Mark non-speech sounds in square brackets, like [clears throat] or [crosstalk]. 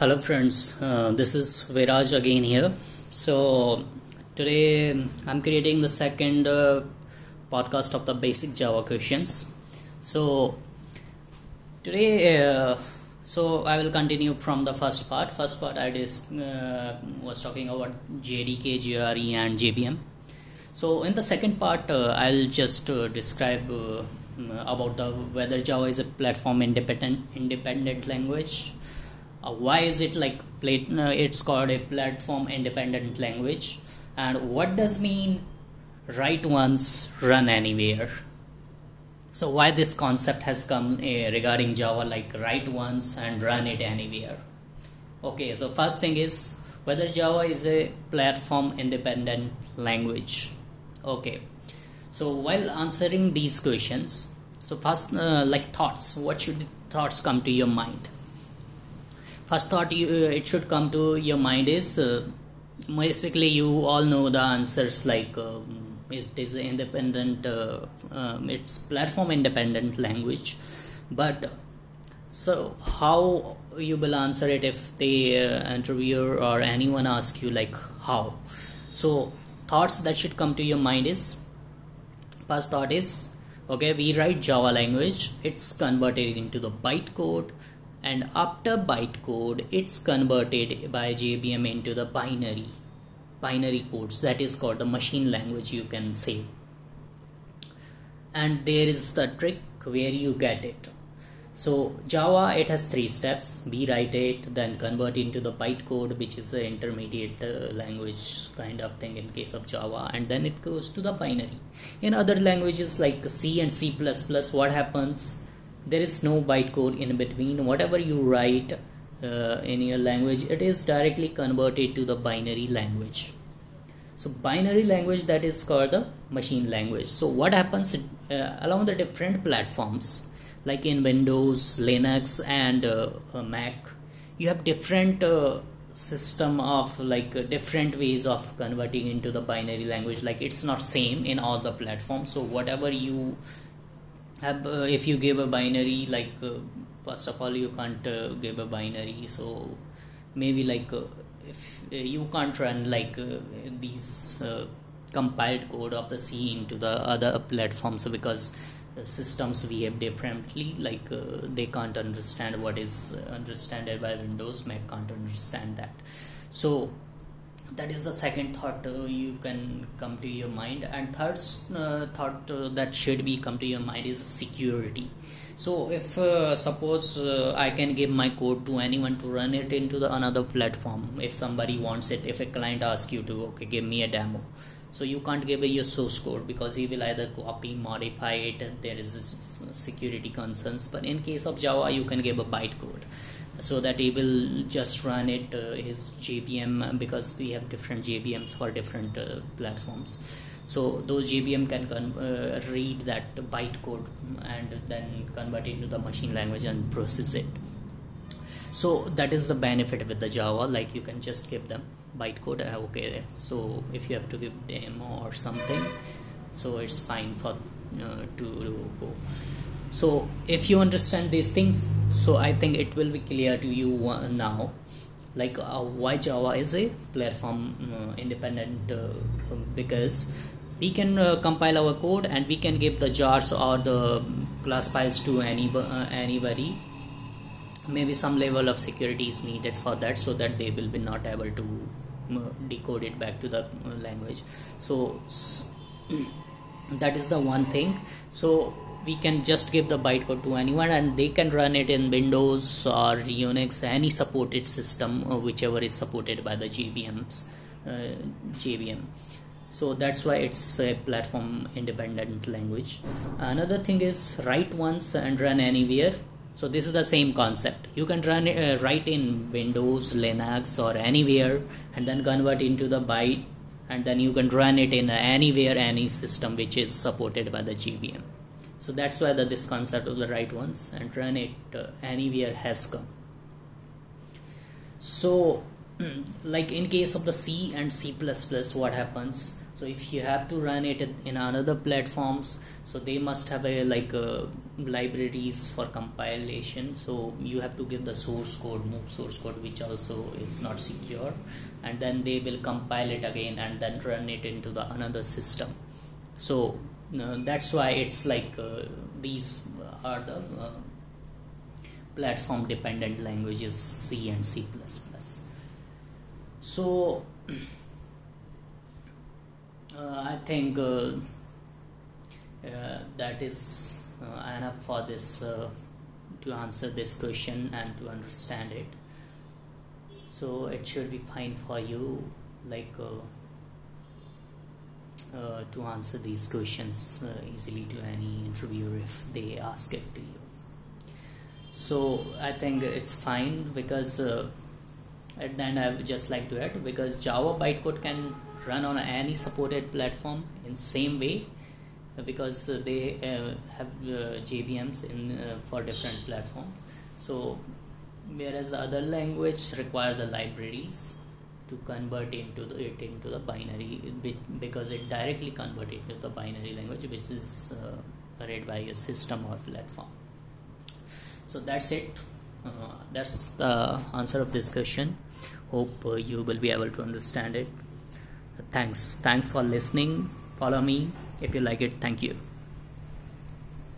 Hello, friends. Uh, this is Viraj again here. So, today I'm creating the second uh, podcast of the basic Java questions. So, today, uh, so I will continue from the first part. First part I uh, was talking about JDK, JRE, and JVM. So, in the second part, uh, I'll just uh, describe about the whether Java is a platform independent independent language uh, why is it like uh, it's called a platform independent language? And what does mean write once run anywhere? So why this concept has come uh, regarding java like write once and run it anywhere? Okay so first thing is whether java is a platform independent language. Okay so while answering these questions so first uh, like thoughts what should thoughts come to your mind first thought you, uh, it should come to your mind is uh, basically you all know the answers like um, it is independent uh, um, it's platform independent language. But so how you will answer it if the uh, interviewer or anyone ask you like how? So thoughts that should come to your mind is first thought is okay we write java language it's converted into the bytecode and after bytecode it's converted by JVM into the binary binary codes. That is called the machine language you can say. And there is the trick where you get it. So java it has three steps. We write it then convert into the bytecode which is the intermediate uh, language kind of thing in case of java. And then it goes to the binary. In other languages like c and c++ what happens there is no bytecode in between. Whatever you write uh, in your language it is directly converted to the binary language. So binary language that is called the machine language. So what happens uh, along the different platforms like in windows linux and uh, mac you have different uh, system of like uh, different ways of converting into the binary language. Like it's not same in all the platforms. So whatever you uh, if you give a binary like uh, first of all you can't uh, give a binary. So maybe like uh, if uh, you can't run like uh, these compiled code of the c into the other platforms because the systems behave differently like they can't understand what is understood by windows mac can't understand that. So that is the second thought uh, you can come to your mind. And third uh, thought uh, that should be come to your mind is security. So if uh, suppose uh, i can give my code to anyone to run it into the another platform if somebody wants it if a client asks you to okay give me a demo. So you can't give your source code because he will either copy modify it there is security concerns. But in case of java you can give a bytecode so that he will just run it uh, his JVM because we have different JVMs for different uh, platforms. So those JVM can con- uh, read that bytecode and then convert it into the machine language and process it. So that is the benefit with the java like you can just give them bytecode uh, okay so if you have to give demo or something so it's fine for uh, to go so if you understand these things so i think it will be clear to you now. Like uh, why java is a platform uh, independent uh, because we can uh, compile our code and we can give the jars or the class files to any uh, anybody. Maybe some level of security is needed for that so that they will be not able to uh, decode it back to the language. So [clears throat] that is the one thing. So we can just give the bytecode to anyone and they can run it in windows or unix any supported system uh, whichever is supported by the JVMs uh, JVM so that's why it's a platform independent language. Another thing is write once and run anywhere. So this is the same concept. You can run uh, write in windows linux or anywhere and then convert into the byte and then you can run it in anywhere any system which is supported by the JVM so that's why the, this concept of the write once and run it uh, anywhere has come. So like in case of the c and c++ what happens? So if you have to run it in another platforms so they must have a like uh, libraries for compilation. So you have to give the source code move source code which also is not secure. And then they will compile it again and then run it into the another system. So that's why it's like uh, these are the uh, platform dependent languages c and c++ so [clears throat] uh, I think uh, uh, that is enough for this to answer this question and to understand it. So it should be fine for you like uh, uh, to answer these questions uh, easily to any interviewer if they ask it to you. So i think it's fine because at the end i would just like to add because java bytecode can run on any supported platform in same way because uh, they uh, have uh, JVMs in uh, for different platforms. So whereas the other language require the libraries to convert into the, it into the binary because it directly convert it into the binary language which is uh, read by a system or platform. So that's it. Uh, that's the answer of this question. Hope you will be able to understand it. Thanks. Thanks for listening. Follow me. If you like it thank you